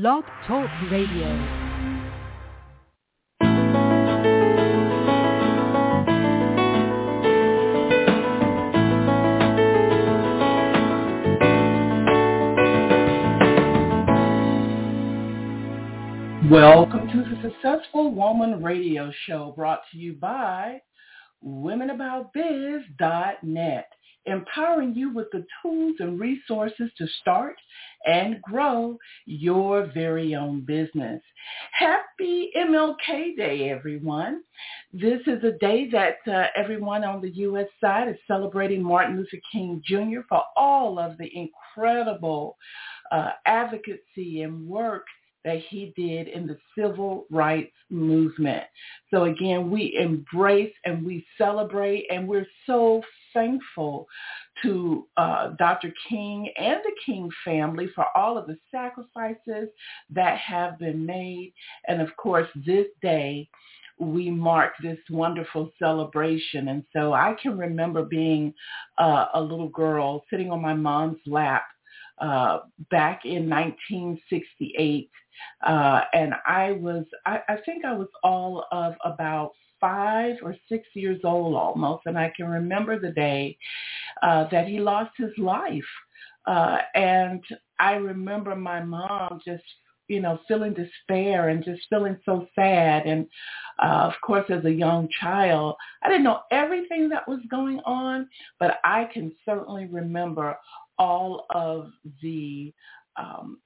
Blog Talk Radio. Welcome to the Successful Woman Radio Show brought to you by WomenAboutBiz.net, empowering you with the tools and resources to start and grow your very own business. Happy MLK Day, everyone. This is a day that uh, everyone on the U.S. side is celebrating Martin Luther King Jr. for all of the incredible uh, advocacy and work that he did in the civil rights movement. So again, we embrace and we celebrate and we're so thankful to uh, Dr. King and the King family for all of the sacrifices that have been made. And of course, this day, we mark this wonderful celebration. And so I can remember being uh, a little girl sitting on my mom's lap uh, back in 1968 uh, and I was, I, I think I was all of about five or six years old almost, and I can remember the day uh, that he lost his life. Uh, and I remember my mom just you know, feeling despair and just feeling so sad. And uh, of course, as a young child, I didn't know everything that was going on, but I can certainly remember all of the um,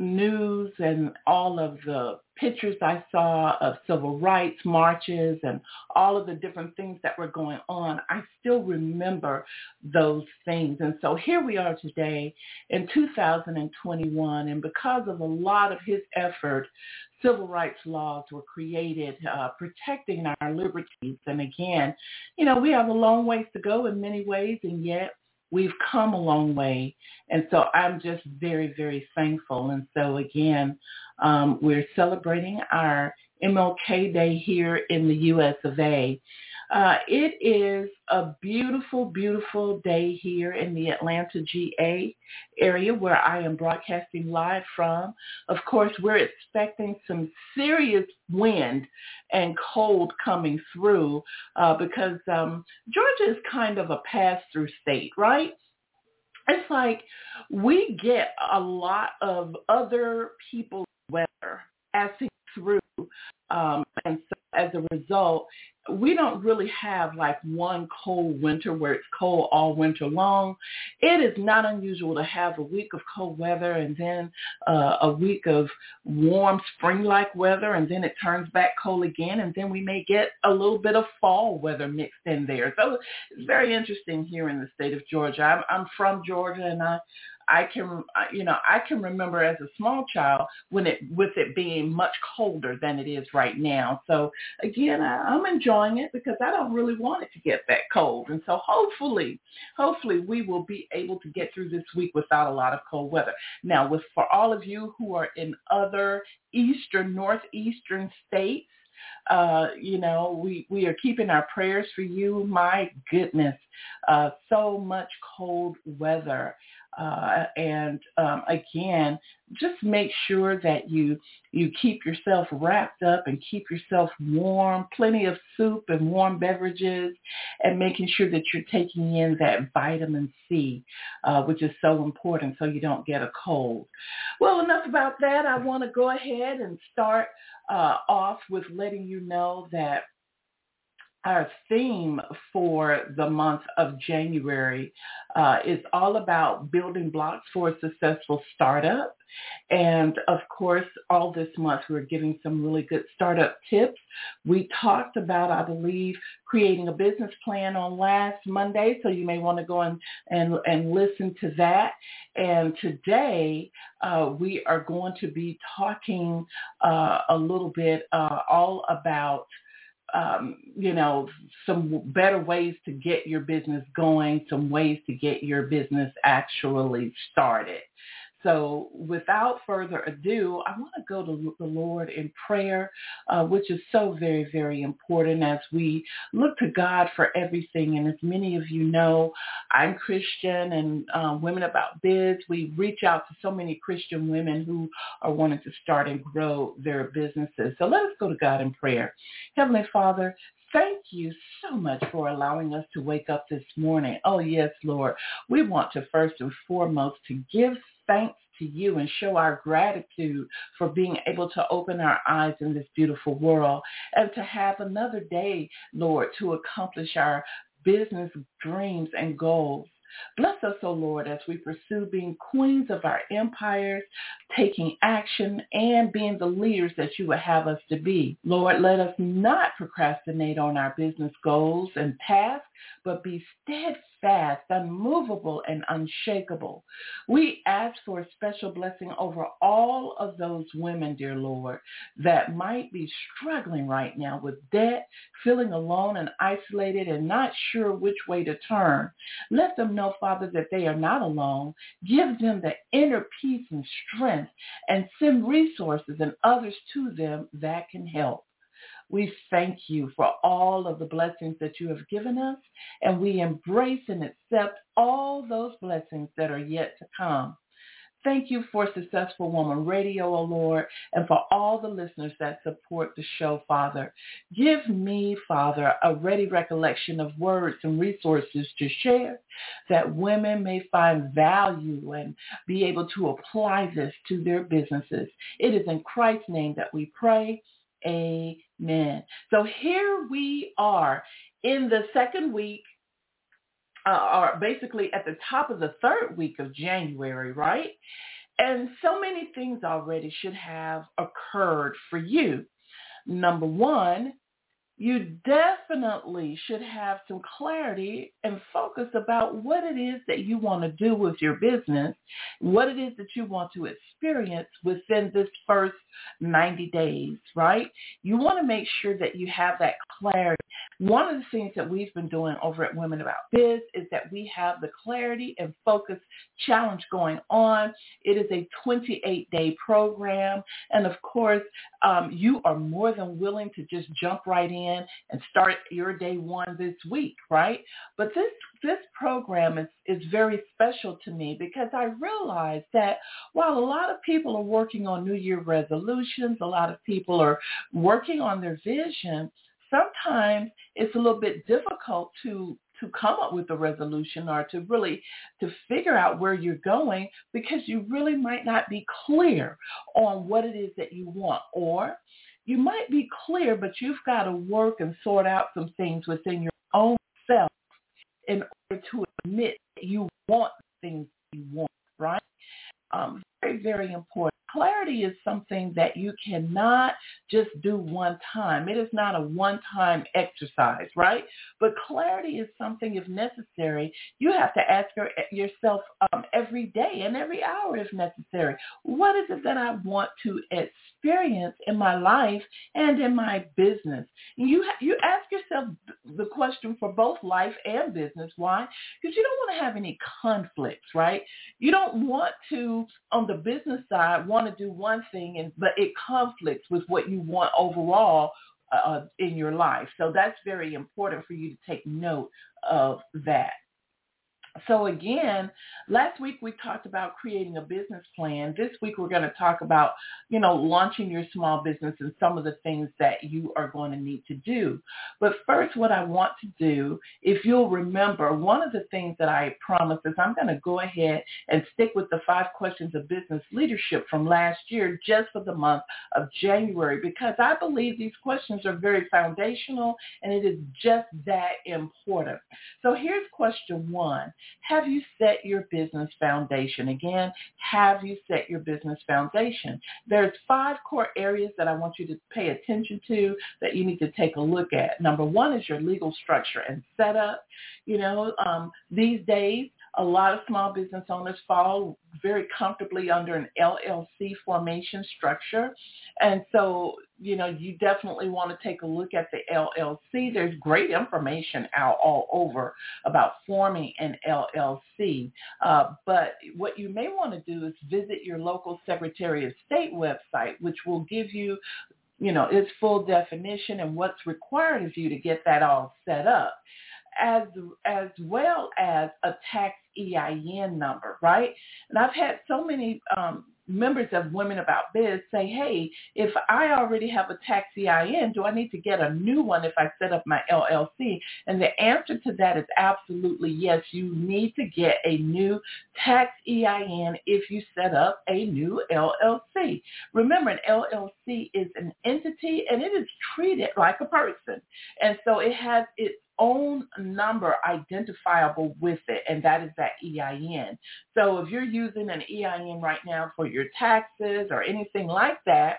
news and all of the pictures I saw of civil rights marches and all of the different things that were going on, I still remember those things. And so here we are today in 2021, and because of a lot of his effort, civil rights laws were created uh, protecting our liberties. And again, you know, we have a long ways to go in many ways, and yet we've come a long way. And so I'm just very, very thankful. And so again, um, we're celebrating our MLK Day here in the U.S. of A. Uh, it is a beautiful, beautiful day here in the Atlanta GA area where I am broadcasting live from. Of course, we're expecting some serious wind and cold coming through uh, because um, Georgia is kind of a pass-through state, right? It's like we get a lot of other people's weather passing through. Um, and so as a result, we don't really have like one cold winter where it's cold all winter long. It is not unusual to have a week of cold weather and then uh, a week of warm spring-like weather and then it turns back cold again and then we may get a little bit of fall weather mixed in there. So it's very interesting here in the state of Georgia. I'm, I'm from Georgia and I I can, you know, I can remember as a small child when it, with it being much colder than it is right now. So again, I, I'm enjoying it because I don't really want it to get that cold. And so hopefully, hopefully we will be able to get through this week without a lot of cold weather. Now, with for all of you who are in other eastern, northeastern states, uh, you know, we, we are keeping our prayers for you. My goodness, uh, so much cold weather. Uh, and um, again, just make sure that you you keep yourself wrapped up and keep yourself warm. Plenty of soup and warm beverages, and making sure that you're taking in that vitamin C, uh, which is so important, so you don't get a cold. Well, enough about that. I want to go ahead and start uh, off with letting you know that our theme for the month of January uh, is all about building blocks for a successful startup. And of course, all this month we're giving some really good startup tips. We talked about, I believe, creating a business plan on last Monday, so you may want to go and, and, and listen to that. And today uh, we are going to be talking uh, a little bit uh, all about um, you know, some better ways to get your business going, some ways to get your business actually started. So without further ado, I want to go to the Lord in prayer, uh, which is so very, very important as we look to God for everything. And as many of you know, I'm Christian and uh, Women About Biz. We reach out to so many Christian women who are wanting to start and grow their businesses. So let us go to God in prayer. Heavenly Father, Thank you so much for allowing us to wake up this morning. Oh, yes, Lord. We want to first and foremost to give thanks to you and show our gratitude for being able to open our eyes in this beautiful world and to have another day, Lord, to accomplish our business dreams and goals. Bless us, O Lord, as we pursue being queens of our empires, taking action, and being the leaders that you would have us to be. Lord, let us not procrastinate on our business goals and tasks, but be steadfast, unmovable, and unshakable. We ask for a special blessing over all of those women, dear Lord, that might be struggling right now with debt, feeling alone and isolated and not sure which way to turn. Let them know, Father, that they are not alone. Give them the inner peace and strength and send resources and others to them that can help. We thank you for all of the blessings that you have given us, and we embrace and accept all those blessings that are yet to come. Thank you for Successful Woman Radio, O oh Lord, and for all the listeners that support the show, Father. Give me, Father, a ready recollection of words and resources to share that women may find value and be able to apply this to their businesses. It is in Christ's name that we pray. Amen. So here we are in the second week, uh, or basically at the top of the third week of January, right? And so many things already should have occurred for you. Number one, you definitely should have some clarity and focus about what it is that you want to do with your business, what it is that you want to experience within this first 90 days, right? You want to make sure that you have that clarity. One of the things that we've been doing over at Women About Biz is that we have the clarity and focus challenge going on. It is a 28-day program. And of course, um, you are more than willing to just jump right in in and start your day one this week, right? But this this program is, is very special to me because I realize that while a lot of people are working on New Year resolutions, a lot of people are working on their vision, sometimes it's a little bit difficult to to come up with a resolution or to really to figure out where you're going because you really might not be clear on what it is that you want or you might be clear, but you've got to work and sort out some things within your own self in order to admit that you want things you want, right? Um, very, very important clarity is something that you cannot just do one time. It is not a one-time exercise, right? But clarity is something, if necessary, you have to ask yourself um, every day and every hour if necessary. What is it that I want to experience in my life and in my business? You you ask yourself the question for both life and business. Why? Because you don't want to have any conflicts, right? You don't want to, on the business side, want to do one thing, and but it conflicts with what you want overall uh, in your life. So that's very important for you to take note of that. So again, last week we talked about creating a business plan. This week we're going to talk about, you know, launching your small business and some of the things that you are going to need to do. But first what I want to do, if you'll remember, one of the things that I promised is I'm going to go ahead and stick with the five questions of business leadership from last year just for the month of January because I believe these questions are very foundational and it is just that important. So here's question one. Have you set your business foundation? Again, have you set your business foundation? There's five core areas that I want you to pay attention to that you need to take a look at. Number one is your legal structure and setup. You know, um, these days, A lot of small business owners fall very comfortably under an LLC formation structure. And so, you know, you definitely want to take a look at the LLC. There's great information out all over about forming an LLC. Uh, but what you may want to do is visit your local Secretary of State website, which will give you you know, its full definition and what's required of you to get that all set up as as well as a tax EIN number, right? And I've had so many um, members of Women About Biz say, hey, if I already have a tax EIN, do I need to get a new one if I set up my LLC? And the answer to that is absolutely yes. You need to get a new tax EIN if you set up a new LLC. Remember, an LLC is an entity and it is treated like a person. And so it has its own number identifiable with it, and that is that EIN. So if you're using an EIN right now for your taxes or anything like that,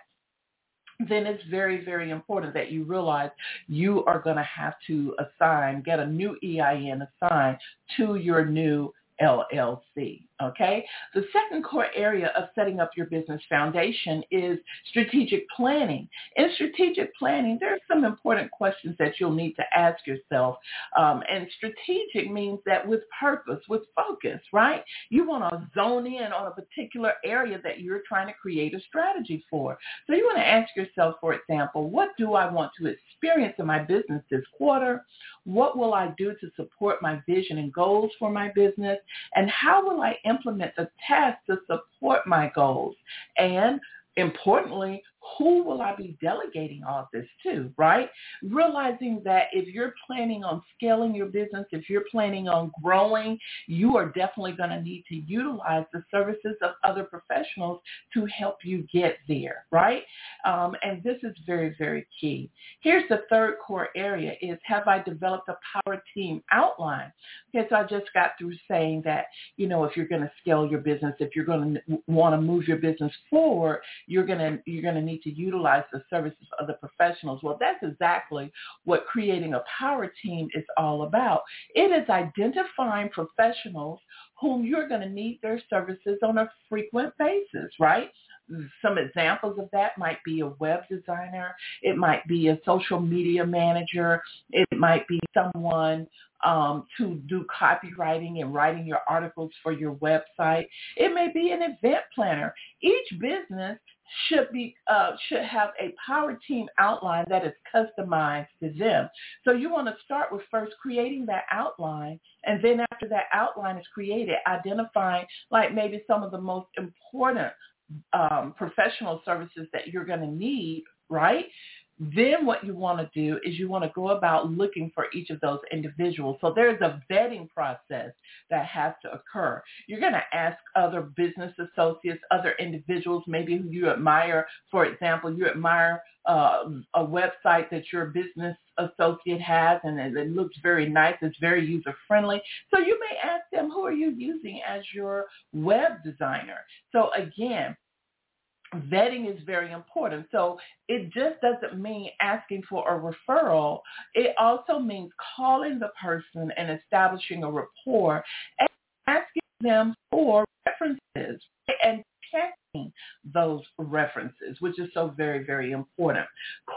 then it's very, very important that you realize you are going to have to assign, get a new EIN assigned to your new LLC. Okay. The second core area of setting up your business foundation is strategic planning. In strategic planning, there are some important questions that you'll need to ask yourself. Um, and strategic means that with purpose, with focus, right? You want to zone in on a particular area that you're trying to create a strategy for. So you want to ask yourself, for example, what do I want to experience in my business this quarter? What will I do to support my vision and goals for my business? And how will I implement the tasks to support my goals? And importantly, who will I be delegating all this to, right? Realizing that if you're planning on scaling your business, if you're planning on growing, you are definitely going to need to utilize the services of other professionals to help you get there, right? Um, and this is very, very key. Here's the third core area is have I developed a power team outline? Okay, so I just got through saying that, you know, if you're going to scale your business, if you're going to want to move your business forward, you're going to, you're going to need need to utilize the services of the professionals. Well, that's exactly what creating a power team is all about. It is identifying professionals whom you're going to need their services on a frequent basis, right? Some examples of that might be a web designer. It might be a social media manager. It might be someone um, to do copywriting and writing your articles for your website. It may be an event planner. Each business should be uh, should have a power team outline that is customized to them. So you want to start with first creating that outline, and then after that outline is created, identifying like maybe some of the most important um, professional services that you're going to need, right? Then what you want to do is you want to go about looking for each of those individuals. So there's a vetting process that has to occur. You're going to ask other business associates, other individuals, maybe who you admire. For example, you admire uh, a website that your business associate has and it looks very nice. It's very user friendly. So you may ask them, who are you using as your web designer? So again, vetting is very important. So it just doesn't mean asking for a referral. It also means calling the person and establishing a rapport and asking them for references and checking those references, which is so very, very important.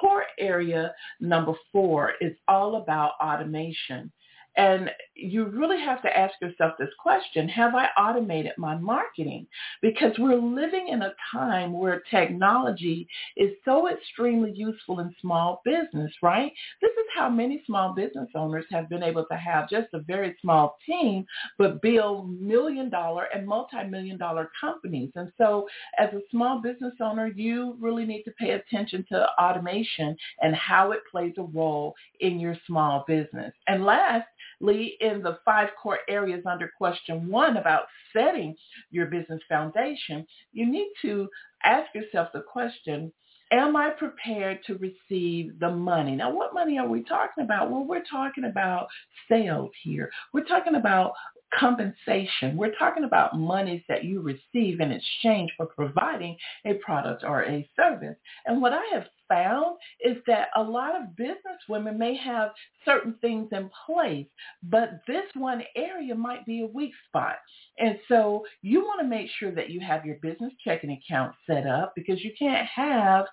Core area number four is all about automation. And you really have to ask yourself this question, have I automated my marketing? Because we're living in a time where technology is so extremely useful in small business, right? This is how many small business owners have been able to have just a very small team, but build million dollar and multi-million dollar companies. And so as a small business owner, you really need to pay attention to automation and how it plays a role in your small business. And last, Lee, in the five core areas under question one about setting your business foundation, you need to ask yourself the question, am I prepared to receive the money? Now, what money are we talking about? Well, we're talking about sales here. We're talking about compensation. We're talking about monies that you receive in exchange for providing a product or a service. And what I have found is that a lot of business women may have certain things in place, but this one area might be a weak spot. And so you want to make sure that you have your business checking account set up because you can't have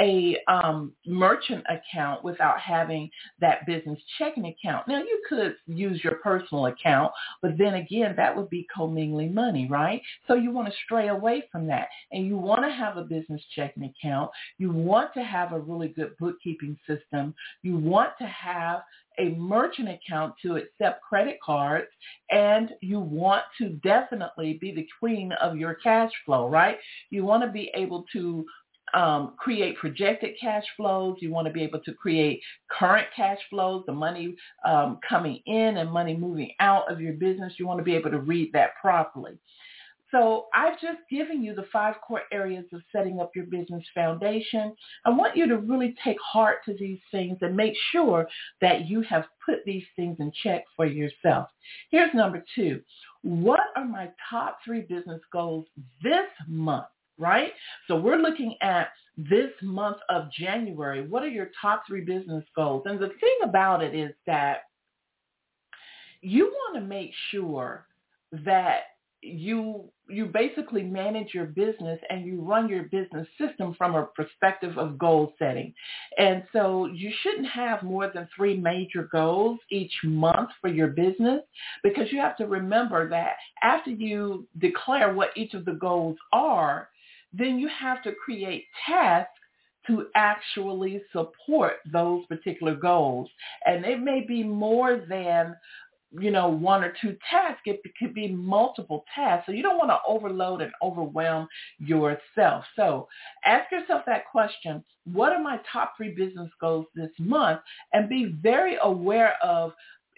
a um, merchant account without having that business checking account. Now you could use your personal account, but then again, that would be commingling money, right? So you want to stray away from that and you want to have a business checking account. You want to have a really good bookkeeping system. You want to have a merchant account to accept credit cards and you want to definitely be the queen of your cash flow, right? You want to be able to um, create projected cash flows. You want to be able to create current cash flows, the money um, coming in and money moving out of your business. You want to be able to read that properly. So I've just given you the five core areas of setting up your business foundation. I want you to really take heart to these things and make sure that you have put these things in check for yourself. Here's number two. What are my top three business goals this month? Right? So we're looking at this month of January. What are your top three business goals? And the thing about it is that you want to make sure that you you basically manage your business and you run your business system from a perspective of goal setting. And so you shouldn't have more than three major goals each month for your business because you have to remember that after you declare what each of the goals are, then you have to create tasks to actually support those particular goals. And it may be more than you know, one or two tasks. It could be multiple tasks. So you don't want to overload and overwhelm yourself. So ask yourself that question, what are my top three business goals this month? And be very aware of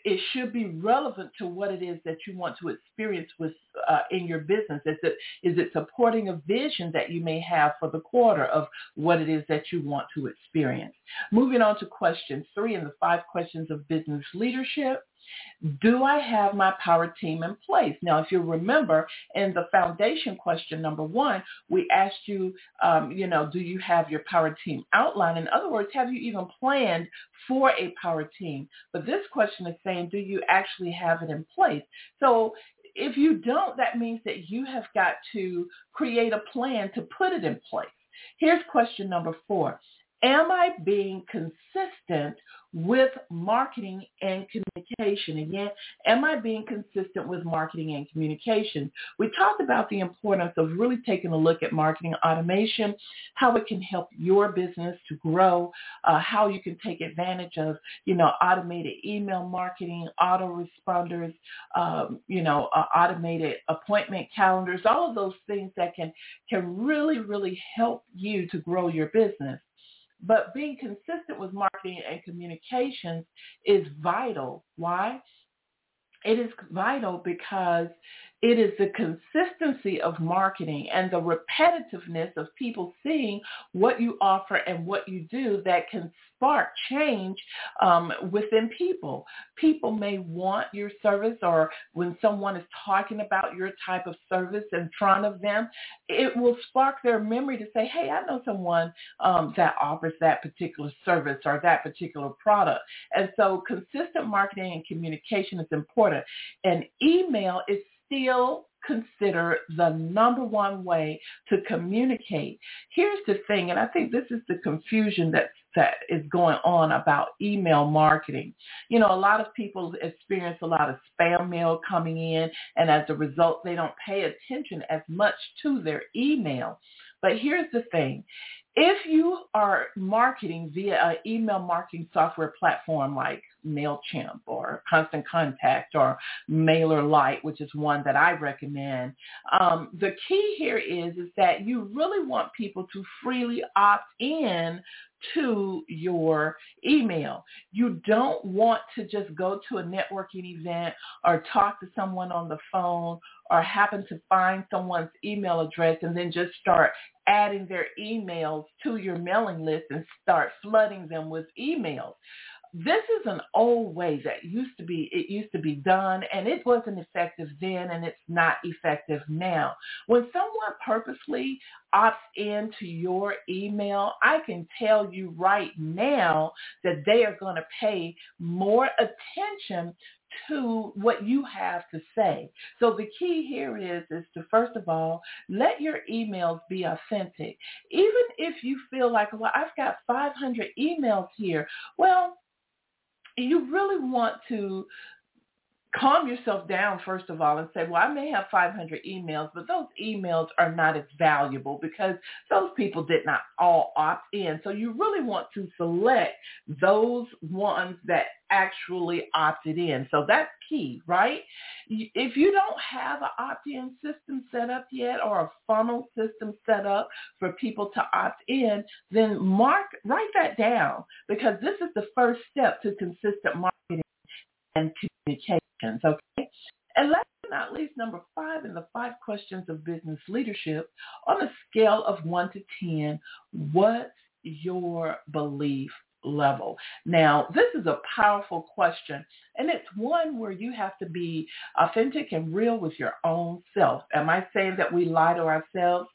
it should be relevant to what it is that you want to experience with uh, in your business. Is it is it supporting a vision that you may have for the quarter of what it is that you want to experience? Moving on to question three in the five questions of business leadership. Do I have my power team in place? Now, if you remember in the foundation question number one, we asked you, um, you know, do you have your power team outline? In other words, have you even planned for a power team? But this question is saying, do you actually have it in place? So if you don't, that means that you have got to create a plan to put it in place. Here's question number four. Am I being consistent with marketing and communication? Again, am I being consistent with marketing and communication? We talked about the importance of really taking a look at marketing automation, how it can help your business to grow, uh, how you can take advantage of, you know, automated email marketing, autoresponders, um, you know, uh, automated appointment calendars, all of those things that can, can really, really help you to grow your business. But being consistent with marketing and communications is vital. Why? It is vital because it is the consistency of marketing and the repetitiveness of people seeing what you offer and what you do that can spark change um, within people. People may want your service or when someone is talking about your type of service in front of them, it will spark their memory to say, hey, I know someone um, that offers that particular service or that particular product. And so consistent marketing and communication is important. And email is still consider the number one way to communicate. Here's the thing, and I think this is the confusion that that is going on about email marketing. You know, a lot of people experience a lot of spam mail coming in, and as a result, they don't pay attention as much to their email. But here's the thing. If you are marketing via an email marketing software platform like MailChimp or Constant Contact or MailerLite, which is one that I recommend, um, the key here is, is that you really want people to freely opt in to your email. You don't want to just go to a networking event or talk to someone on the phone or happen to find someone's email address and then just start adding their emails to your mailing list and start flooding them with emails. This is an old way that used to be it used to be done and it wasn't effective then and it's not effective now when someone purposely opts into your email i can tell you right now that they are going to pay more attention to what you have to say. So the key here is is to first of all let your emails be authentic. Even if you feel like, well, I've got 500 emails here. Well, you really want to calm yourself down first of all and say, well, I may have 500 emails, but those emails are not as valuable because those people did not all opt in. So you really want to select those ones that actually opted in. So that's key, right? If you don't have an opt-in system set up yet or a funnel system set up for people to opt in, then mark, write that down because this is the first step to consistent marketing and communications, okay? And last but not least, number five in the five questions of business leadership, on a scale of one to 10, what's your belief level? Now, this is a powerful question, and it's one where you have to be authentic and real with your own self. Am I saying that we lie to ourselves?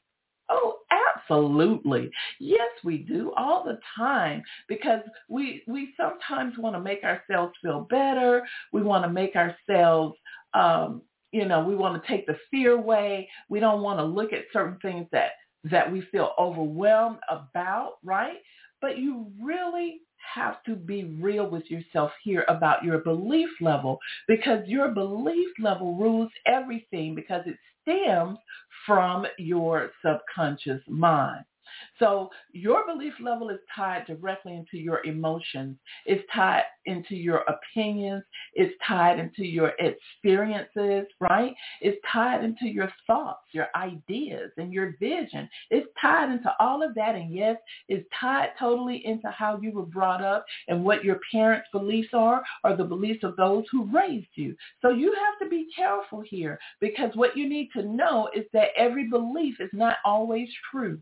Oh, absolutely. Yes, we do all the time because we we sometimes want to make ourselves feel better. We want to make ourselves um, you know, we want to take the fear away. We don't want to look at certain things that that we feel overwhelmed about, right? But you really have to be real with yourself here about your belief level because your belief level rules everything because it stems from your subconscious mind. So your belief level is tied directly into your emotions. It's tied into your opinions. It's tied into your experiences, right? It's tied into your thoughts, your ideas, and your vision. It's tied into all of that. And yes, it's tied totally into how you were brought up and what your parents' beliefs are or the beliefs of those who raised you. So you have to be careful here because what you need to know is that every belief is not always true.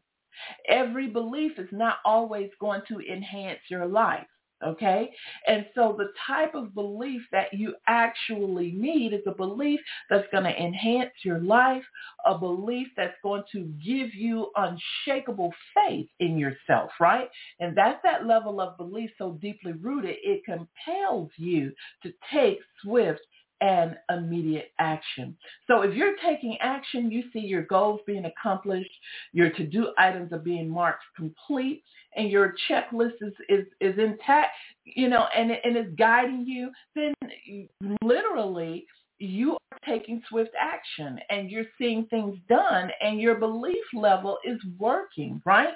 Every belief is not always going to enhance your life. Okay. And so the type of belief that you actually need is a belief that's going to enhance your life, a belief that's going to give you unshakable faith in yourself, right? And that's that level of belief so deeply rooted, it compels you to take swift and immediate action. So if you're taking action, you see your goals being accomplished, your to-do items are being marked complete, and your checklist is, is, is intact, you know, and, and it's guiding you, then literally you are taking swift action and you're seeing things done and your belief level is working, right?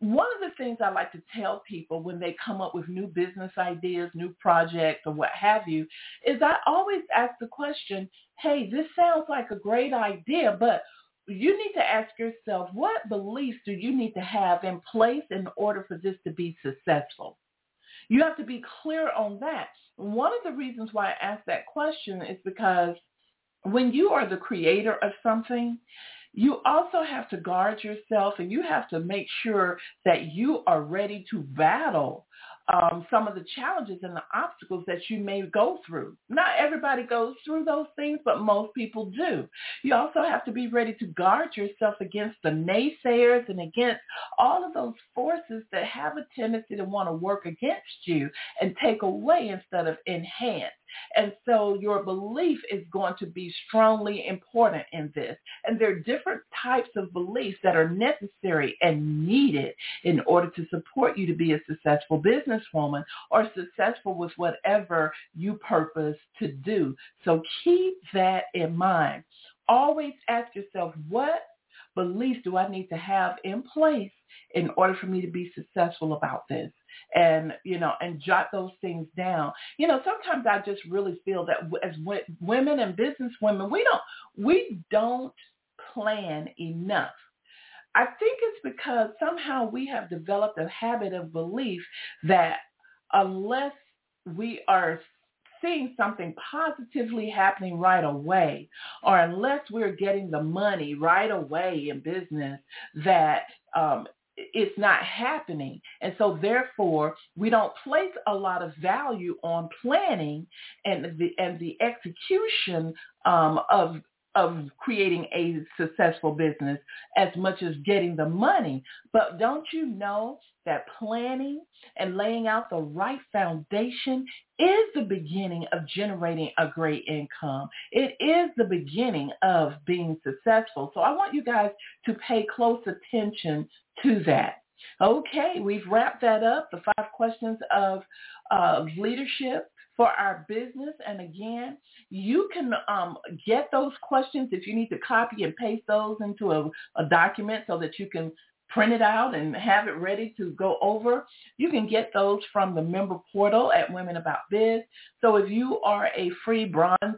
One of the things I like to tell people when they come up with new business ideas, new projects or what have you, is I always ask the question, hey, this sounds like a great idea, but you need to ask yourself, what beliefs do you need to have in place in order for this to be successful? You have to be clear on that. One of the reasons why I ask that question is because when you are the creator of something, you also have to guard yourself and you have to make sure that you are ready to battle um, some of the challenges and the obstacles that you may go through. Not everybody goes through those things, but most people do. You also have to be ready to guard yourself against the naysayers and against all of those forces that have a tendency to want to work against you and take away instead of enhance. And so your belief is going to be strongly important in this. And there are different types of beliefs that are necessary and needed in order to support you to be a successful businesswoman or successful with whatever you purpose to do. So keep that in mind. Always ask yourself, what beliefs do I need to have in place in order for me to be successful about this? and you know and jot those things down you know sometimes i just really feel that as women and business women we don't we don't plan enough i think it's because somehow we have developed a habit of belief that unless we are seeing something positively happening right away, or unless we're getting the money right away in business, that um, it's not happening. And so therefore, we don't place a lot of value on planning and the and the execution um, of of creating a successful business as much as getting the money. But don't you know that planning and laying out the right foundation is the beginning of generating a great income. It is the beginning of being successful. So I want you guys to pay close attention to that. Okay, we've wrapped that up, the five questions of uh, leadership for our business. And again, you can um, get those questions if you need to copy and paste those into a, a document so that you can print it out and have it ready to go over. You can get those from the member portal at Women About Biz. So if you are a free bronze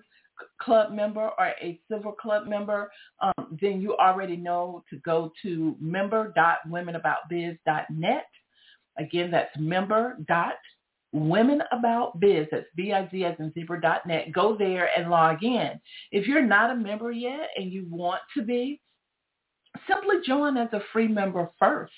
club member or a silver club member, um, then you already know to go to member.womenaboutbiz.net. Again, that's member.womenaboutbiz.net Women About Biz, that's B-I-Z as in zebra.net. Go there and log in. If you're not a member yet and you want to be, simply join as a free member first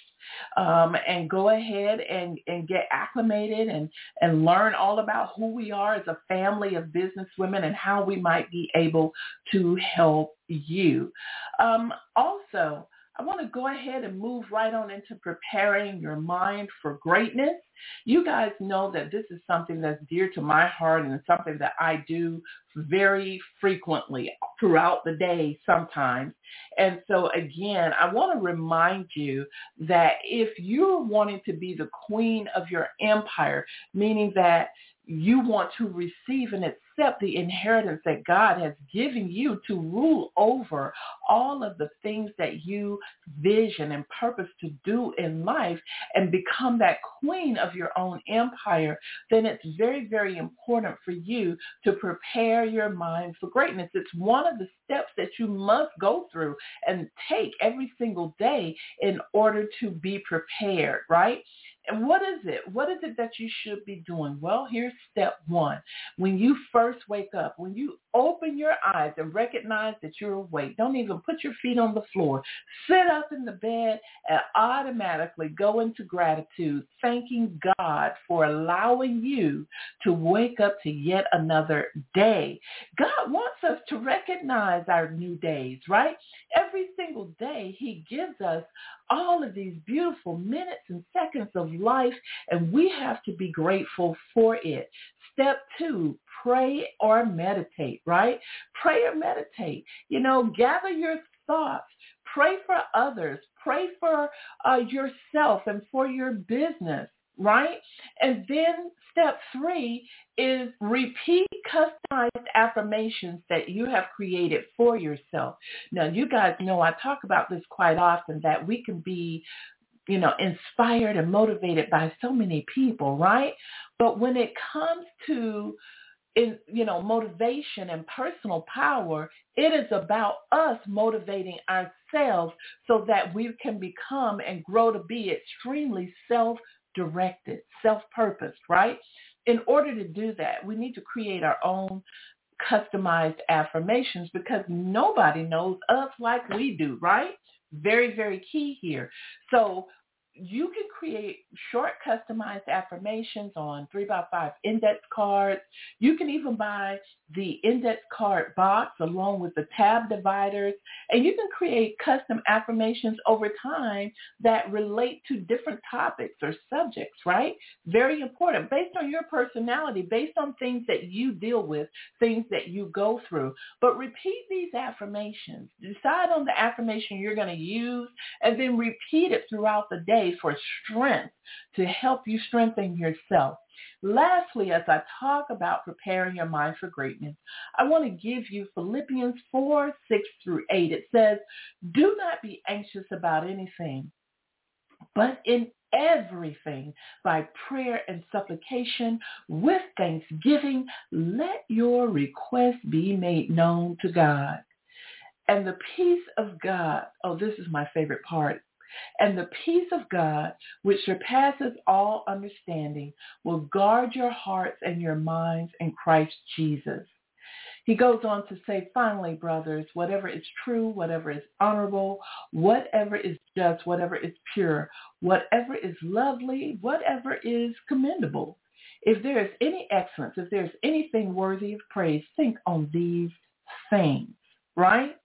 um, and go ahead and, and get acclimated and, and learn all about who we are as a family of business women and how we might be able to help you. Um, also, I want to go ahead and move right on into preparing your mind for greatness. You guys know that this is something that's dear to my heart and something that I do very frequently throughout the day sometimes. And so again, I want to remind you that if you're wanting to be the queen of your empire, meaning that you want to receive and accept the inheritance that God has given you to rule over all of the things that you vision and purpose to do in life and become that queen of your own empire, then it's very, very important for you to prepare your mind for greatness. It's one of the steps that you must go through and take every single day in order to be prepared, right? And what is it? What is it that you should be doing? Well, here's step one. When you first wake up, when you open your eyes and recognize that you're awake, don't even put your feet on the floor. Sit up in the bed and automatically go into gratitude, thanking God for allowing you to wake up to yet another day. God wants us to recognize our new days, right? Every single day he gives us all of these beautiful minutes and seconds of life, and we have to be grateful for it. Step two, pray or meditate, right? Pray or meditate. You know, gather your thoughts. Pray for others. Pray for uh, yourself and for your business, right? And then step three is repeat customized affirmations that you have created for yourself. Now, you guys know I talk about this quite often that we can be you know, inspired and motivated by so many people, right? But when it comes to in you know motivation and personal power it is about us motivating ourselves so that we can become and grow to be extremely self-directed self-purposed right in order to do that we need to create our own customized affirmations because nobody knows us like we do right very, very key here. So you can create short customized affirmations on three by five index cards. You can even buy the index card box along with the tab dividers. And you can create custom affirmations over time that relate to different topics or subjects, right? Very important based on your personality, based on things that you deal with, things that you go through. But repeat these affirmations. Decide on the affirmation you're going to use and then repeat it throughout the day for strength to help you strengthen yourself. Lastly, as I talk about preparing your mind for greatness, I want to give you Philippians 4, 6 through 8. It says, do not be anxious about anything, but in everything by prayer and supplication with thanksgiving, let your request be made known to God. And the peace of God, oh, this is my favorite part. And the peace of God, which surpasses all understanding, will guard your hearts and your minds in Christ Jesus. He goes on to say, finally, brothers, whatever is true, whatever is honorable, whatever is just, whatever is pure, whatever is lovely, whatever is commendable. If there is any excellence, if there's anything worthy of praise, think on these things, right?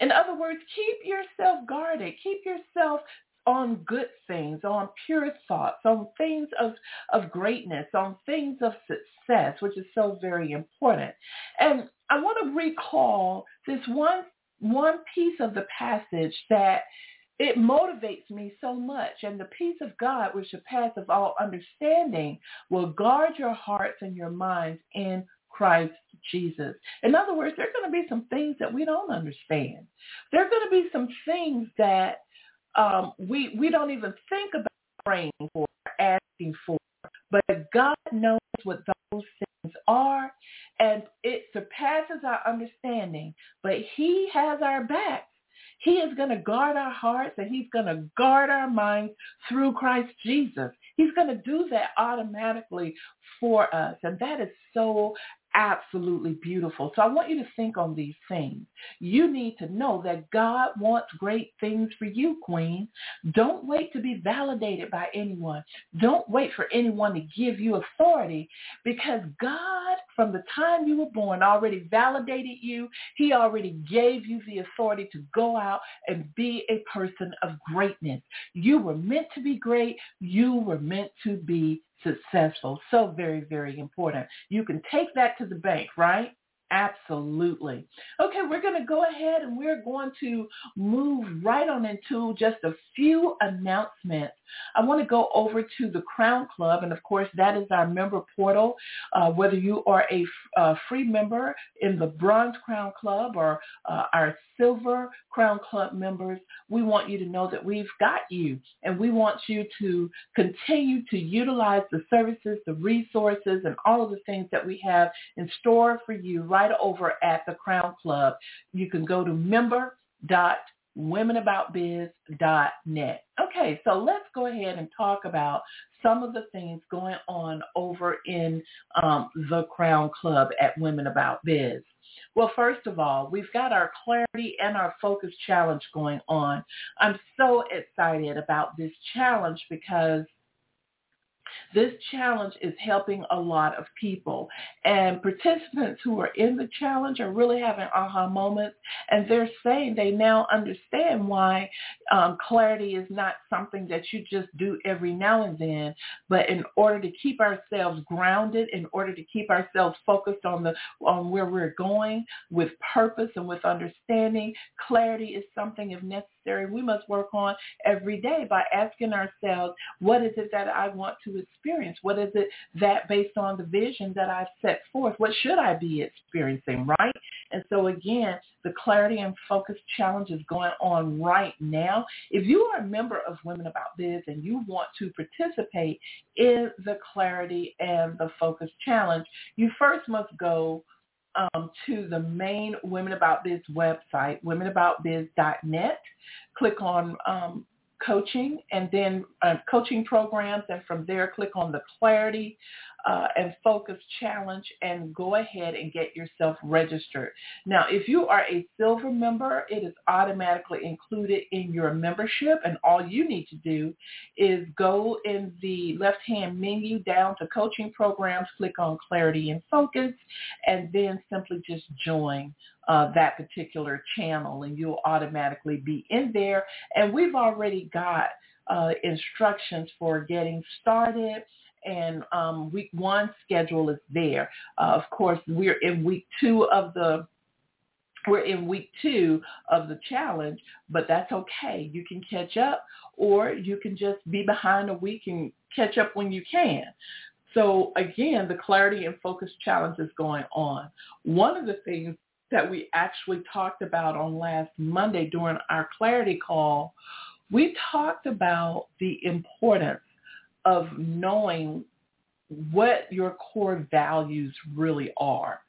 In other words, keep yourself guarded. Keep yourself on good things, on pure thoughts, on things of, of greatness, on things of success, which is so very important. And I want to recall this one one piece of the passage that it motivates me so much. And the peace of God, which surpasses all understanding, will guard your hearts and your minds in Christ Jesus. In other words, there are going to be some things that we don't understand. There are going to be some things that um, we we don't even think about praying for, asking for. But God knows what those things are, and it surpasses our understanding. But He has our back. He is going to guard our hearts and he's going to guard our minds through Christ Jesus. He's going to do that automatically for us. And that is so absolutely beautiful. So I want you to think on these things. You need to know that God wants great things for you, Queen. Don't wait to be validated by anyone. Don't wait for anyone to give you authority because God, from the time you were born, already validated you. He already gave you the authority to go out and be a person of greatness. You were meant to be great. You were meant to be successful. So very, very important. You can take that to the bank, right? Absolutely. Okay, we're going to go ahead and we're going to move right on into just a few announcements. I want to go over to the Crown Club, and of course, that is our member portal. Uh, whether you are a uh, free member in the Bronze Crown Club or uh, our Silver Crown Club members, we want you to know that we've got you, and we want you to continue to utilize the services, the resources, and all of the things that we have in store for you right over at the Crown Club. You can go to member.womenaboutbiz.net. Okay, so let's go ahead and talk about some of the things going on over in um, the Crown Club at Women About Biz. Well, first of all, we've got our clarity and our focus challenge going on. I'm so excited about this challenge because this challenge is helping a lot of people. And participants who are in the challenge are really having aha moments. And they're saying they now understand why um, clarity is not something that you just do every now and then. But in order to keep ourselves grounded, in order to keep ourselves focused on the on where we're going with purpose and with understanding, clarity is something if necessary we must work on every day by asking ourselves, what is it that I want to experience? What is it that based on the vision that I've set forth, what should I be experiencing, right? And so again, the Clarity and Focus Challenge is going on right now. If you are a member of Women About Biz and you want to participate in the Clarity and the Focus Challenge, you first must go um, to the main Women About Biz website, womenaboutbiz.net. Click on um, coaching and then uh, coaching programs and from there click on the clarity uh, and focus challenge and go ahead and get yourself registered. Now, if you are a silver member, it is automatically included in your membership and all you need to do is go in the left-hand menu down to coaching programs, click on clarity and focus, and then simply just join uh, that particular channel and you'll automatically be in there. And we've already got uh, instructions for getting started and um, week one schedule is there. Uh, of course, we're in week two of the we're in week two of the challenge, but that's okay. You can catch up or you can just be behind a week and catch up when you can. So again, the Clarity and Focus Challenge is going on. One of the things that we actually talked about on last Monday during our Clarity call, we talked about the importance of knowing what your core values really are.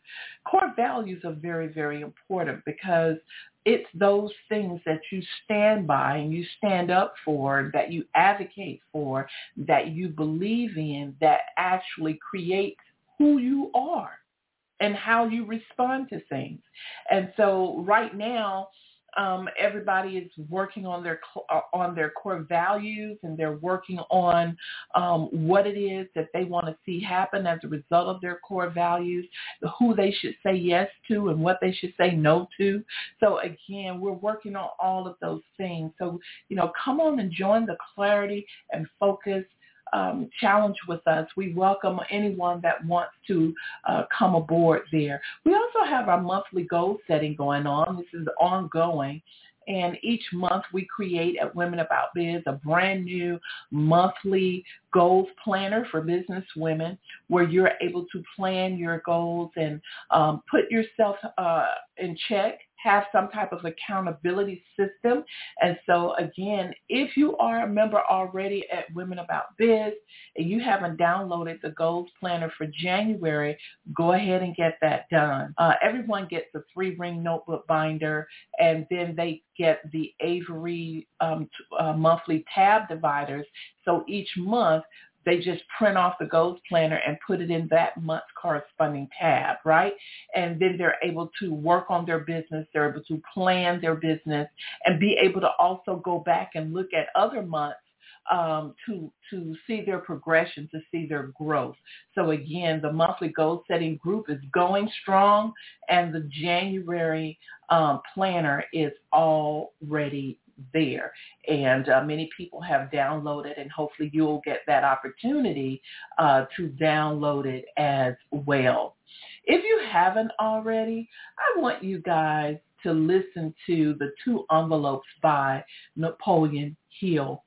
Core values are very, very important because it's those things that you stand by and you stand up for, that you advocate for, that you believe in, that actually create who you are. and how you respond to things. And so right now, um, everybody is working on their uh, on their core values and they're working on um, what it is that they want to see happen as a result of their core values, who they should say yes to and what they should say no to. So again, we're working on all of those things. So you know, come on and join the clarity and focus um, challenge with us. We welcome anyone that wants to uh, come aboard there. We also have our monthly goal setting going on. This is ongoing. And each month we create at Women About Biz a brand new monthly goals planner for business women where you're able to plan your goals and um, put yourself uh, in check have some type of accountability system. And so again, if you are a member already at Women About Biz and you haven't downloaded the goals planner for January, go ahead and get that done. Uh, everyone gets a three ring notebook binder and then they get the Avery um, uh, monthly tab dividers. So each month they just print off the goals planner and put it in that month's corresponding tab, right? And then they're able to work on their business. They're able to plan their business and be able to also go back and look at other months um, to to see their progression, to see their growth. So again, the monthly goal setting group is going strong, and the January um, planner is already there. And uh, many people have downloaded and hopefully you'll get that opportunity uh, to download it as well. If you haven't already, I want you guys to listen to the two envelopes by Napoleon Hill.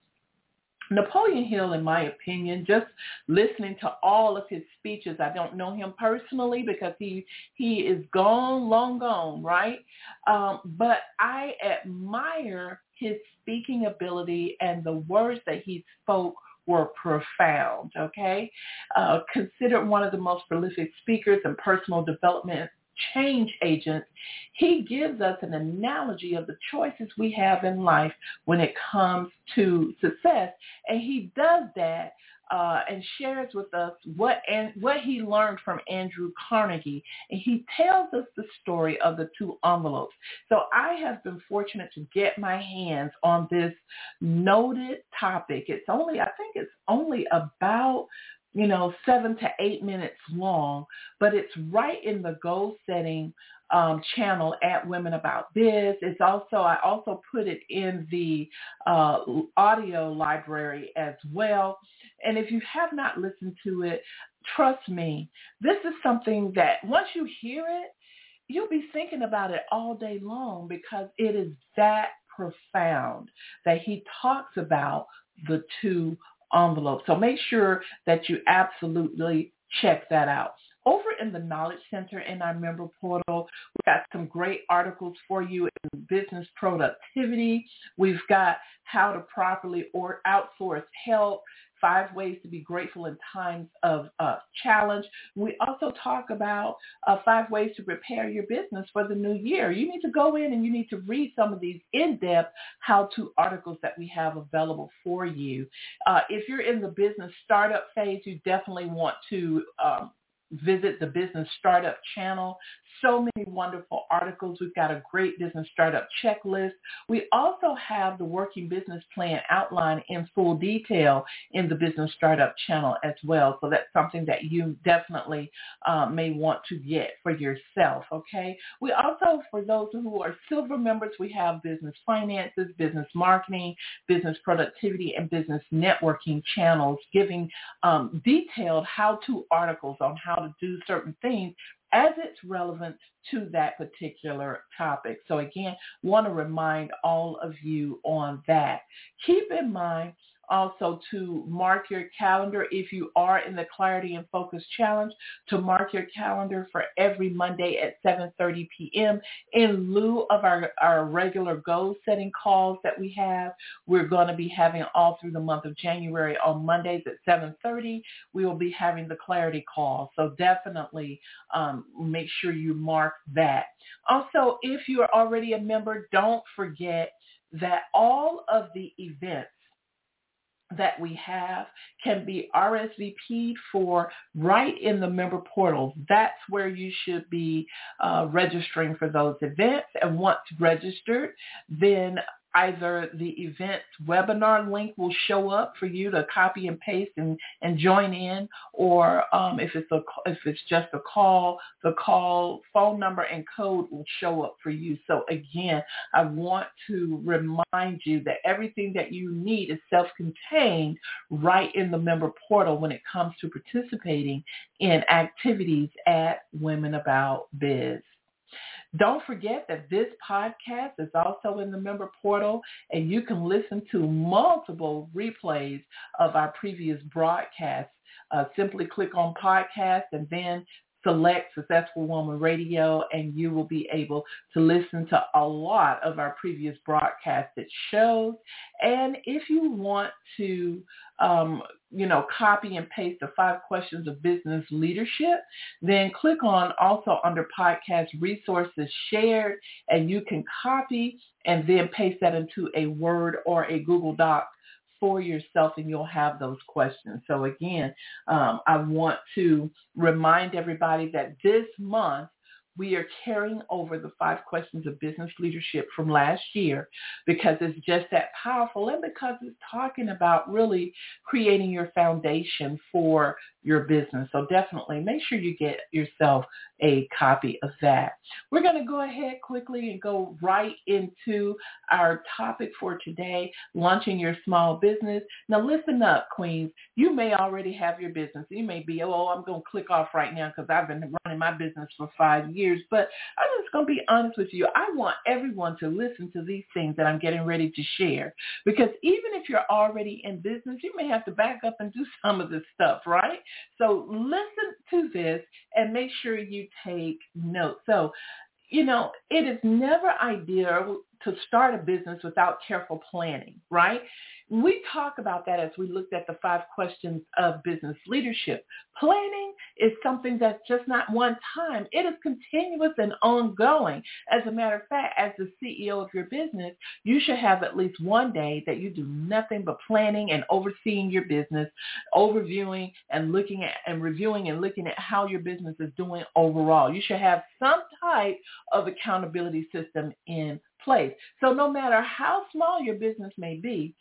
Napoleon Hill, in my opinion, just listening to all of his speeches, I don't know him personally because he he is gone, long gone, right? Um, but I admire his speaking ability and the words that he spoke were profound, okay? Uh, considered one of the most prolific speakers and personal development change agents, he gives us an analogy of the choices we have in life when it comes to success. And he does that uh, and shares with us what and what he learned from Andrew Carnegie, and he tells us the story of the two envelopes. So I have been fortunate to get my hands on this noted topic. It's only I think it's only about you know, seven to eight minutes long, but it's right in the goal setting um, channel at Women About Biz. It's also, I also put it in the uh, audio library as well. And if you have not listened to it, trust me, this is something that once you hear it, you'll be thinking about it all day long because it is that profound that he talks about the two envelopes. So make sure that you absolutely check that out. Over in the Knowledge Center in our member portal, we've got some great articles for you in business productivity. We've got how to properly or outsource help, five ways to be grateful in times of uh, challenge. We also talk about uh, five ways to prepare your business for the new year. You need to go in and you need to read some of these in-depth how-to articles that we have available for you. Uh, if you're in the business startup phase, you definitely want to um, visit the Business Startup channel. So many wonderful articles. We've got a great business startup checklist. We also have the working business plan outline in full detail in the Business Startup channel as well. So that's something that you definitely uh, may want to get for yourself, okay? We also, for those who are silver members, we have business finances, business marketing, business productivity, and business networking channels giving um, detailed how-to articles on how to do certain things as it's relevant to that particular topic. So again, want to remind all of you on that. Keep in mind also to mark your calendar if you are in the Clarity and Focus Challenge, to mark your calendar for every Monday at 7.30 p.m. In lieu of our, our regular goal setting calls that we have, we're going to be having all through the month of January on Mondays at 7.30. We will be having the Clarity call. So definitely um, make sure you mark that. Also, if you're already a member, don't forget that all of the events that we have can be RSVP'd for right in the member portal. That's where you should be uh, registering for those events. And once registered, then either the event webinar link will show up for you to copy and paste and, and join in, or um, if it's a if it's just a call, the call phone number and code will show up for you. So again, I want to remind you that everything that you need is self-contained right in the member portal when it comes to participating in activities at Women About Biz. Don't forget that this podcast is also in the member portal and you can listen to multiple replays of our previous broadcasts. Uh, simply click on podcast and then select Successful Woman Radio and you will be able to listen to a lot of our previous broadcasted shows. And if you want to, um, you know, copy and paste the five questions of business leadership, then click on also under podcast resources shared and you can copy and then paste that into a Word or a Google Doc for yourself and you'll have those questions. So again, um, I want to remind everybody that this month we are carrying over the five questions of business leadership from last year because it's just that powerful and because it's talking about really creating your foundation for your business. So definitely make sure you get yourself a copy of that. We're going to go ahead quickly and go right into our topic for today, launching your small business. Now listen up, Queens. You may already have your business. You may be, oh, I'm going to click off right now because I've been running my business for five years. But I'm just going to be honest with you. I want everyone to listen to these things that I'm getting ready to share because even if you're already in business, you may have to back up and do some of this stuff, right? So listen to this and make sure you take notes. So, you know, it is never ideal to start a business without careful planning, right? We talk about that as we looked at the five questions of business leadership. Planning is something that's just not one time. It is continuous and ongoing. As a matter of fact, as the CEO of your business, you should have at least one day that you do nothing but planning and overseeing your business, overviewing and looking at and reviewing and looking at how your business is doing overall. You should have some type of accountability system in place. So no matter how small your business may be,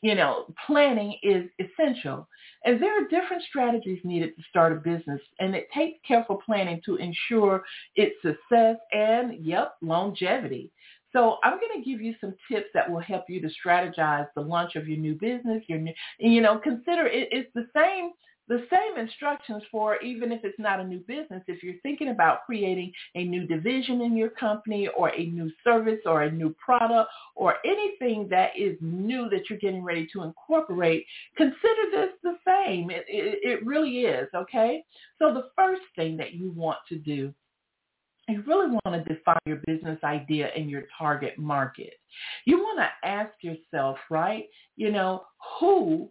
you know, planning is essential. And there are different strategies needed to start a business, and it takes careful planning to ensure its success and, yep, longevity. So I'm going to give you some tips that will help you to strategize the launch of your new business. Your new, you know, consider it, it's the same the same instructions for even if it's not a new business, if you're thinking about creating a new division in your company or a new service or a new product or anything that is new that you're getting ready to incorporate, consider this the same. It, it, it really is, okay? So the first thing that you want to do you really want to define your business idea and your target market. You want to ask yourself, right, you know, who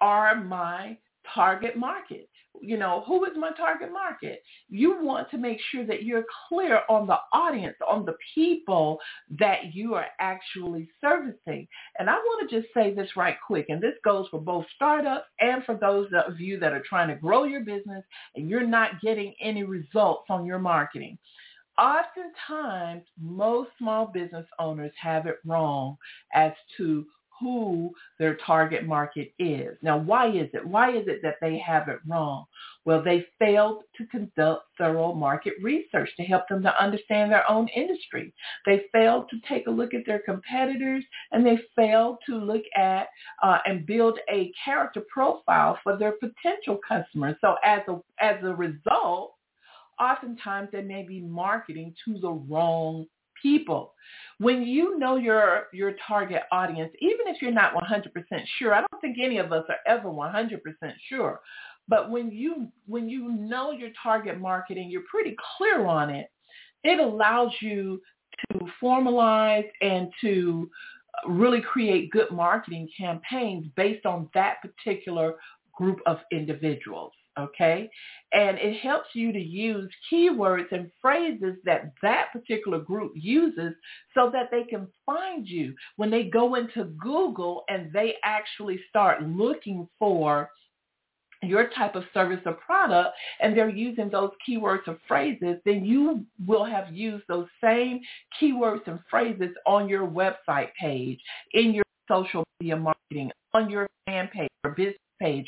are my target market. You know, who is my target market? You want to make sure that you're clear on the audience, on the people that you are actually servicing. And I want to just say this right quick, and this goes for both startups and for those of you that are trying to grow your business and you're not getting any results on your marketing oftentimes most small business owners have it wrong as to who their target market is. Now, why is it? Why is it that they have it wrong? Well, they failed to conduct thorough market research to help them to understand their own industry. They failed to take a look at their competitors, and they failed to look at uh, and build a character profile for their potential customers. So as a as a result, oftentimes they may be marketing to the wrong people. When you know your your target audience, even if you're not 100% sure, I don't think any of us are ever 100% sure. But when you when you know your target market and you're pretty clear on it, it allows you to formalize and to really create good marketing campaigns based on that particular group of individuals. Okay? And it helps you to use keywords and phrases that that particular group uses so that they can find you when they go into Google and they actually start looking for your type of service or product and they're using those keywords or phrases, then you will have used those same keywords and phrases on your website page, in your social media marketing, on your fan page or business page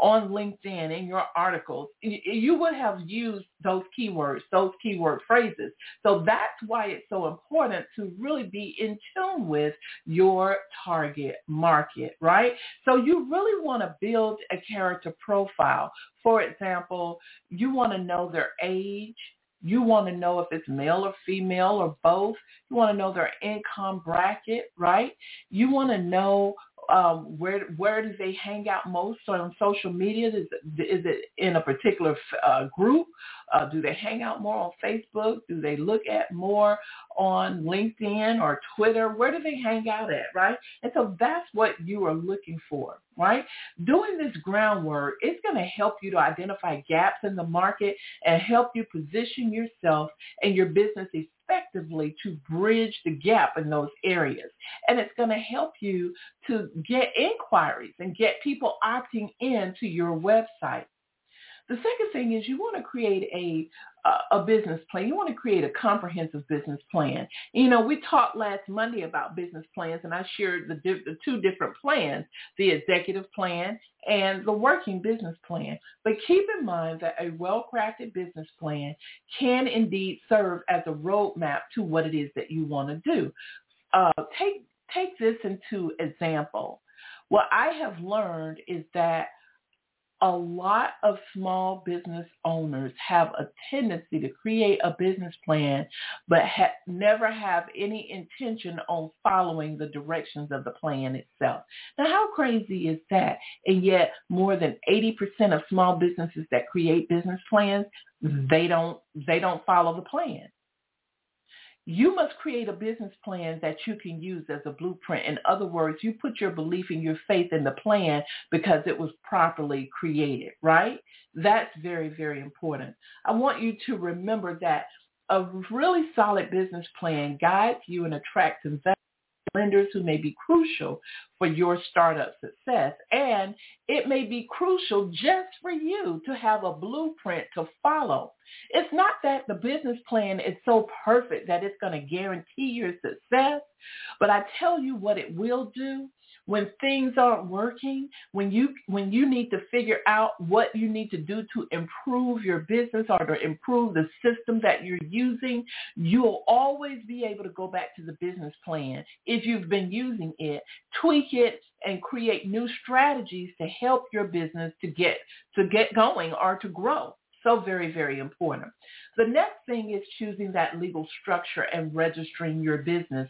on LinkedIn, in your articles, you would have used those keywords, those keyword phrases. So that's why it's so important to really be in tune with your target market, right? So you really want to build a character profile. For example, you want to know their age, you want to know if it's male or female or both. You want to know their income bracket, right? You want to know um, where where do they hang out most on social media? Is it, is it in a particular uh, group? Uh, do they hang out more on Facebook? Do they look at more on LinkedIn or Twitter? Where do they hang out at, right? And so that's what you are looking for, right? Doing this groundwork is going to help you to identify gaps in the market and help you position yourself and your business effectively to bridge the gap in those areas. And it's going to help you to get inquiries and get people opting in to your website. The second thing is you want to create a a business plan. You want to create a comprehensive business plan. You know, we talked last Monday about business plans, and I shared the, the two different plans, the executive plan and the working business plan. But keep in mind that a well-crafted business plan can indeed serve as a roadmap to what it is that you want to do. Uh, take take this into example. What I have learned is that a lot of small business owners have a tendency to create a business plan but ha- never have any intention on following the directions of the plan itself. Now, how crazy is that? And yet more than 80% of small businesses that create business plans, they don't they don't follow the plan. You must create a business plan that you can use as a blueprint. In other words, you put your belief and your faith in the plan because it was properly created, right? That's very, very important. I want you to remember that a really solid business plan guides you and attracts investors lenders who may be crucial for your startup success. And it may be crucial just for you to have a blueprint to follow. It's not that the business plan is so perfect that it's going to guarantee your success, but I tell you what it will do when things aren't working, when you when you need to figure out what you need to do to improve your business or to improve the system that you're using, you'll always be able to go back to the business plan if you've been using it, tweak it and create new strategies to help your business to get to get going or to grow. So very, very important. The next thing is choosing that legal structure and registering your business.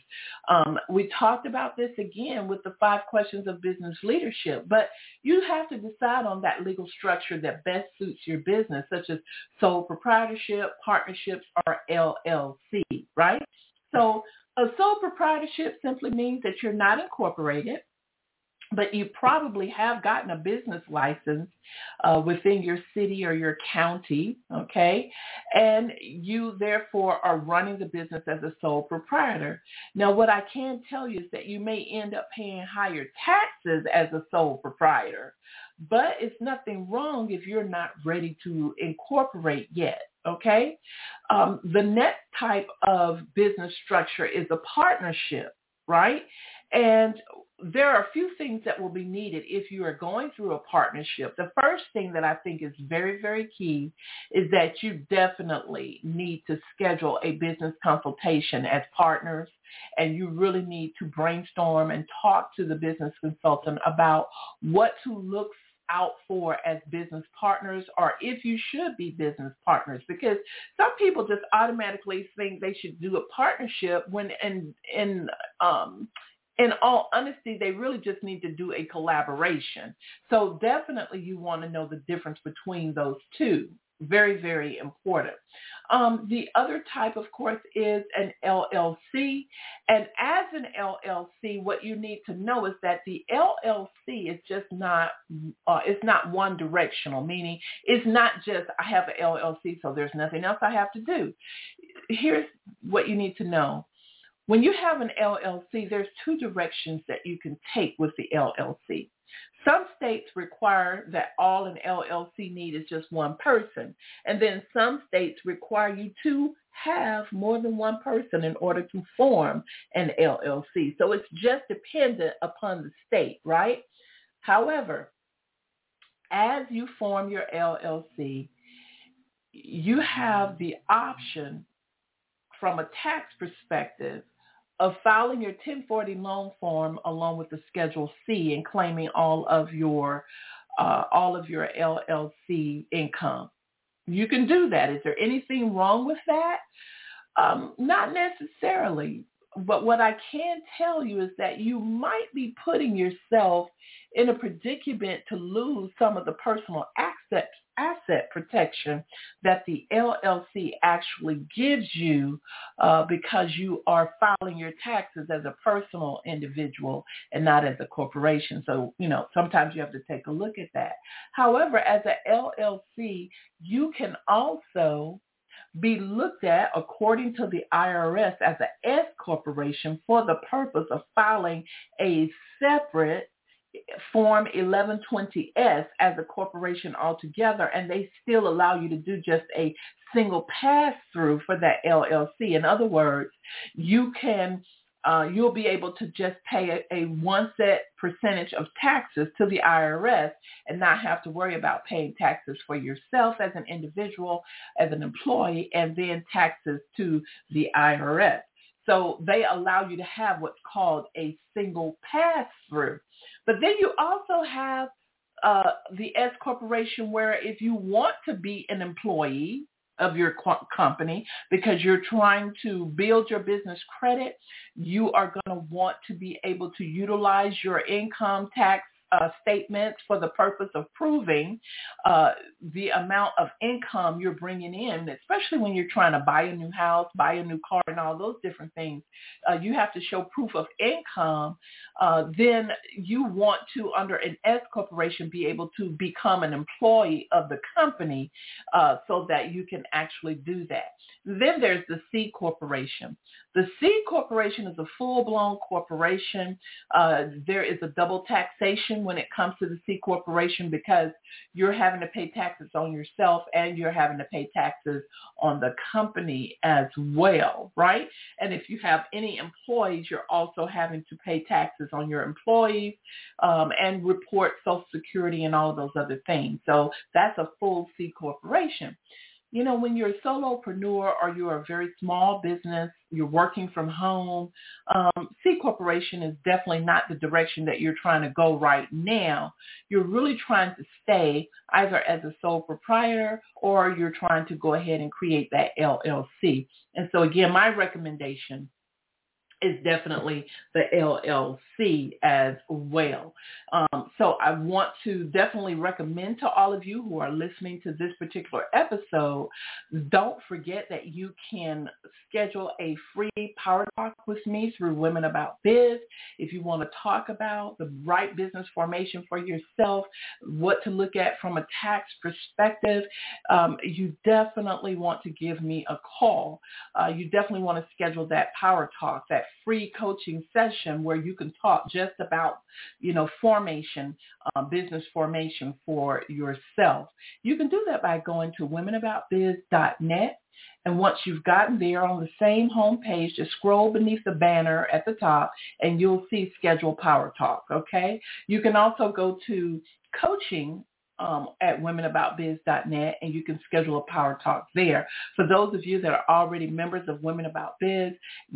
Um, we talked about this again with the five questions of business leadership, but you have to decide on that legal structure that best suits your business, such as sole proprietorship, partnerships, or LLC, right? So a sole proprietorship simply means that you're not incorporated but you probably have gotten a business license uh, within your city or your county, okay? And you therefore are running the business as a sole proprietor. Now, what I can tell you is that you may end up paying higher taxes as a sole proprietor, but it's nothing wrong if you're not ready to incorporate yet. Okay. Um, the next type of business structure is a partnership, right? And there are a few things that will be needed if you are going through a partnership. The first thing that I think is very, very key is that you definitely need to schedule a business consultation as partners and you really need to brainstorm and talk to the business consultant about what to look out for as business partners or if you should be business partners because some people just automatically think they should do a partnership when in in um in all honesty, they really just need to do a collaboration. So definitely you want to know the difference between those two, Very, very important. Um, the other type, of course, is an LLC. And as an LLC, what you need to know is that the LLC is just not, uh, it's not one directional, meaning it's not just I have an LLC, so there's nothing else I have to do. Here's what you need to know. When you have an LLC, there's two directions that you can take with the LLC. Some states require that all an LLC need is just one person. And then some states require you to have more than one person in order to form an LLC. So it's just dependent upon the state, right? However, as you form your LLC, you have the option from a tax perspective of filing your 1040 long form along with the Schedule C and claiming all of your uh, all of your LLC income. You can do that. Is there anything wrong with that? Um, not necessarily. But what I can tell you is that you might be putting yourself in a predicament to lose some of the personal asset, asset protection that the LLC actually gives you uh, because you are filing your taxes as a personal individual and not as a corporation. So, you know, sometimes you have to take a look at that. However, as an LLC, you can also be looked at according to the IRS as an S corporation for the purpose of filing a separate Form 1120S as a corporation altogether, and they still allow you to do just a single pass-through for that LLC. In other words, you can uh, you'll be able to just pay a, a, one set percentage of taxes to the IRS and not have to worry about paying taxes for yourself as an individual, as an employee, and then taxes to the IRS. So they allow you to have what's called a single pass-through. But then you also have uh, the S corporation where if you want to be an employee of your company because you're trying to build your business credit, you are going to want to be able to utilize your income tax uh, statements for the purpose of proving uh, the amount of income you're bringing in, especially when you're trying to buy a new house, buy a new car, and all those different things. Uh, you have to show proof of income. Uh, then you want to, under an S corporation, be able to become an employee of the company uh, so that you can actually do that. Then there's the C corporation. The C corporation is a full-blown corporation. Uh, there is a double taxation when it comes to the C corporation because you're having to pay taxes on yourself and you're having to pay taxes on the company as well, right? And if you have any employees, you're also having to pay taxes on your employees um, and report Social Security and all those other things. So that's a full C corporation you know, when you're a solopreneur or you're a very small business, you're working from home, um, C corporation is definitely not the direction that you're trying to go right now. You're really trying to stay either as a sole proprietor or you're trying to go ahead and create that LLC. And so again, my recommendation is definitely the LLC as well. Um, so I want to definitely recommend to all of you who are listening to this particular episode, don't forget that you can schedule a free power talk with me through Women About Biz. If you want to talk about the right business formation for yourself, what to look at from a tax perspective, um, you definitely want to give me a call. Uh, you definitely want to schedule that power talk, that free coaching session where you can talk just about, you know, formation, uh, business formation for yourself. You can do that by going to womenaboutbiz.net. And once you've gotten there on the same home page, just scroll beneath the banner at the top and you'll see schedule power talk. Okay. You can also go to coaching um, at womenaboutbiz.net and you can schedule a power talk there. For those of you that are already members of Women About Biz,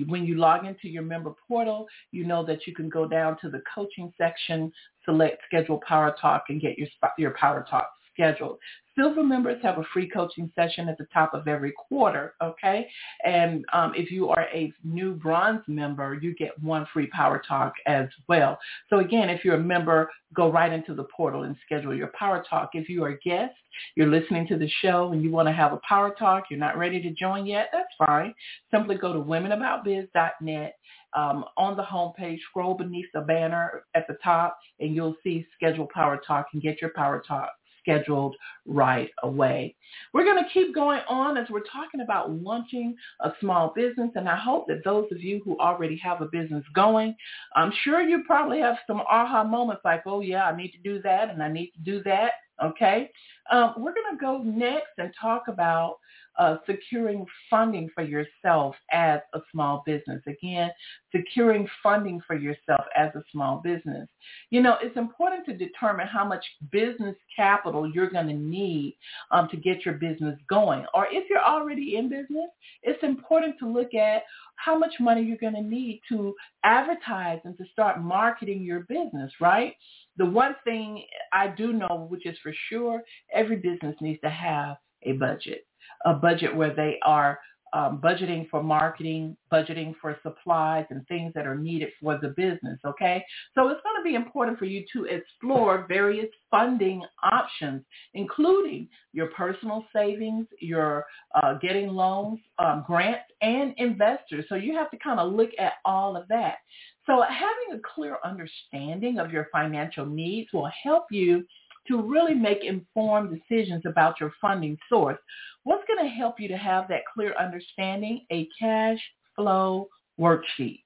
when you log into your member portal, you know that you can go down to the coaching section, select schedule power talk and get your, your power talk scheduled. Silver members have a free coaching session at the top of every quarter, okay? And um, if you are a new bronze member, you get one free Power Talk as well. So again, if you're a member, go right into the portal and schedule your Power Talk. If you are a guest, you're listening to the show and you want to have a Power Talk, you're not ready to join yet, that's fine. Simply go to womenaboutbiz.net um, on the homepage, scroll beneath the banner at the top, and you'll see Schedule Power Talk and get your Power Talk scheduled right away. We're going to keep going on as we're talking about launching a small business, and I hope that those of you who already have a business going, I'm sure you probably have some aha moments like, oh yeah, I need to do that and I need to do that. Okay, um, we're going to go next and talk about uh, securing funding for yourself as a small business. Again, securing funding for yourself as a small business. You know, it's important to determine how much business capital you're going to need um, to get your business going. Or if you're already in business, it's important to look at how much money you're going to need to advertise and to start marketing your business, right? The one thing I do know, which is for sure, every business needs to have a budget a budget where they are um, budgeting for marketing, budgeting for supplies and things that are needed for the business, okay? So it's going to be important for you to explore various funding options, including your personal savings, your uh, getting loans, um, grants, and investors. So you have to kind of look at all of that. So having a clear understanding of your financial needs will help you to really make informed decisions about your funding source. What's going to help you to have that clear understanding? A cash flow worksheet.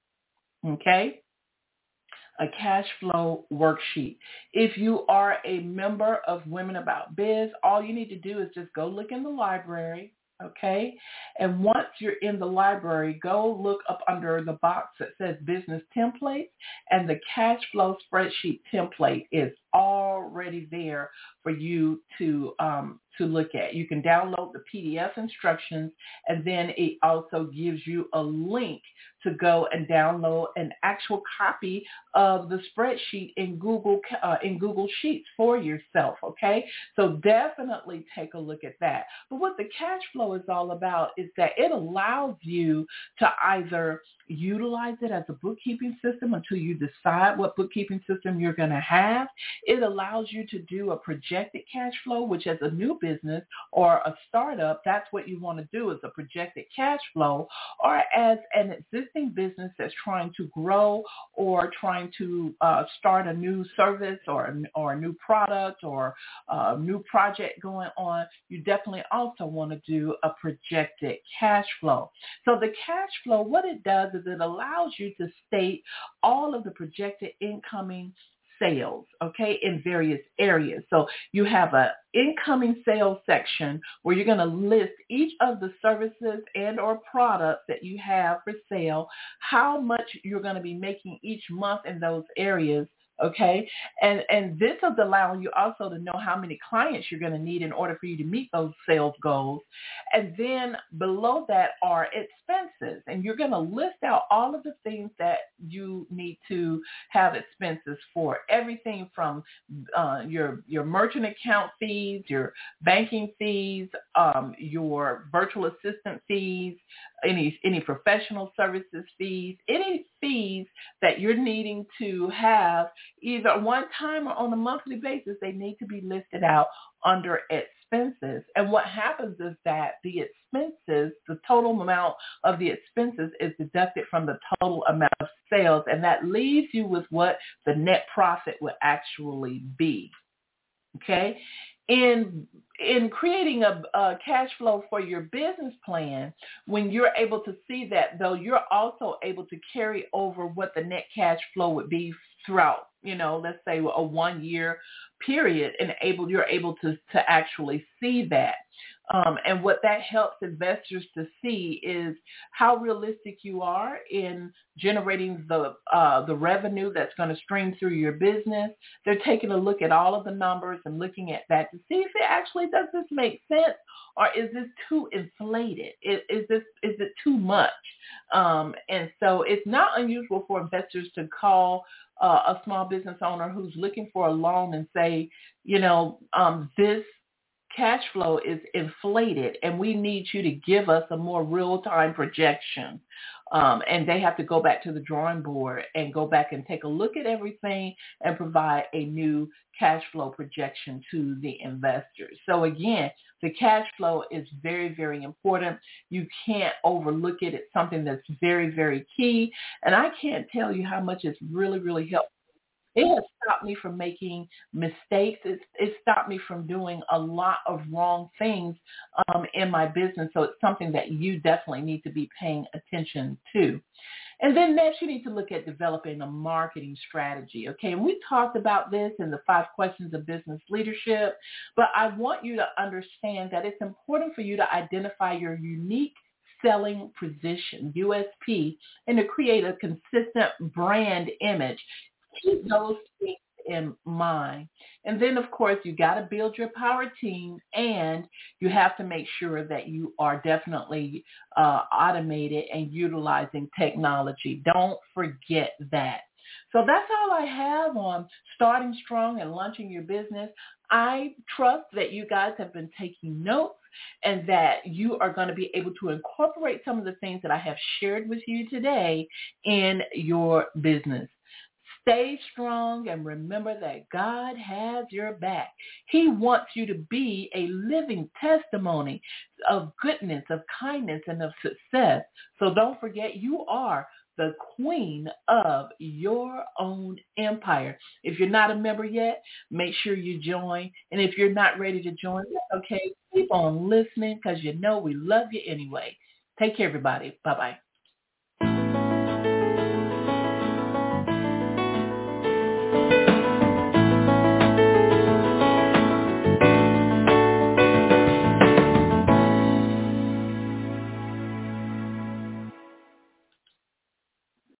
Okay? A cash flow worksheet. If you are a member of Women About Biz, all you need to do is just go look in the library, okay? And once you're in the library, go look up under the box that says business templates and the cash flow spreadsheet template is already there for you to um, to look at. You can download the PDF instructions and then it also gives you a link to go and download an actual copy of the spreadsheet in Google uh, in Google Sheets for yourself, okay? So definitely take a look at that. But what the cash flow is all about is that it allows you to either utilize it as a bookkeeping system until you decide what bookkeeping system you're going to have. It allows you to do a projected cash flow, which as a new business or a startup, that's what you want to do is a projected cash flow, or as an existing business that's trying to grow or trying to uh, start a new service or, or a new product or a new project going on, you definitely also want to do a projected cash flow. So the cash flow, what it does is it allows you to state all of the projected incoming sales, okay, in various areas. So you have a incoming sales section where you're going to list each of the services and or products that you have for sale, how much you're going to be making each month in those areas okay? And and this is allowing you also to know how many clients you're going to need in order for you to meet those sales goals. And then below that are expenses, and you're going to list out all of the things that you need to have expenses for. Everything from uh, your your merchant account fees, your banking fees, um, your virtual assistant fees, any any professional services fees, any fees that you're needing to have either one time or on a monthly basis, they need to be listed out under expenses. And what happens is that the expenses, the total amount of the expenses is deducted from the total amount of sales, and that leaves you with what the net profit would actually be. Okay? In in creating a, a, cash flow for your business plan, when you're able to see that, though, you're also able to carry over what the net cash flow would be throughout, you know, let's say a one year period, and able you're able to to actually see that. Um, and what that helps investors to see is how realistic you are in generating the uh, the revenue that's going to stream through your business. They're taking a look at all of the numbers and looking at that to see if it actually does this make sense or is this too inflated? Is, is this is it too much? Um, and so it's not unusual for investors to call uh, a small business owner who's looking for a loan and say, you know, um, this cash flow is inflated and we need you to give us a more real-time projection. Um, and they have to go back to the drawing board and go back and take a look at everything and provide a new cash flow projection to the investors. So again, the cash flow is very, very important. You can't overlook it. It's something that's very, very key. And I can't tell you how much it's really, really helped it has stopped me from making mistakes. It's, it stopped me from doing a lot of wrong things um, in my business. So it's something that you definitely need to be paying attention to. And then next you need to look at developing a marketing strategy. Okay, and we talked about this in the five questions of business leadership, but I want you to understand that it's important for you to identify your unique selling position, USP, and to create a consistent brand image keep those things in mind. And then, of course, you got to build your power team and you have to make sure that you are definitely uh, automated and utilizing technology. Don't forget that. So that's all I have on starting strong and launching your business. I trust that you guys have been taking notes and that you are going to be able to incorporate some of the things that I have shared with you today in your business. Stay strong and remember that God has your back. He wants you to be a living testimony of goodness, of kindness, and of success. So don't forget you are the queen of your own empire. If you're not a member yet, make sure you join. And if you're not ready to join, okay, keep on listening because you know we love you anyway. Take care, everybody. Bye-bye.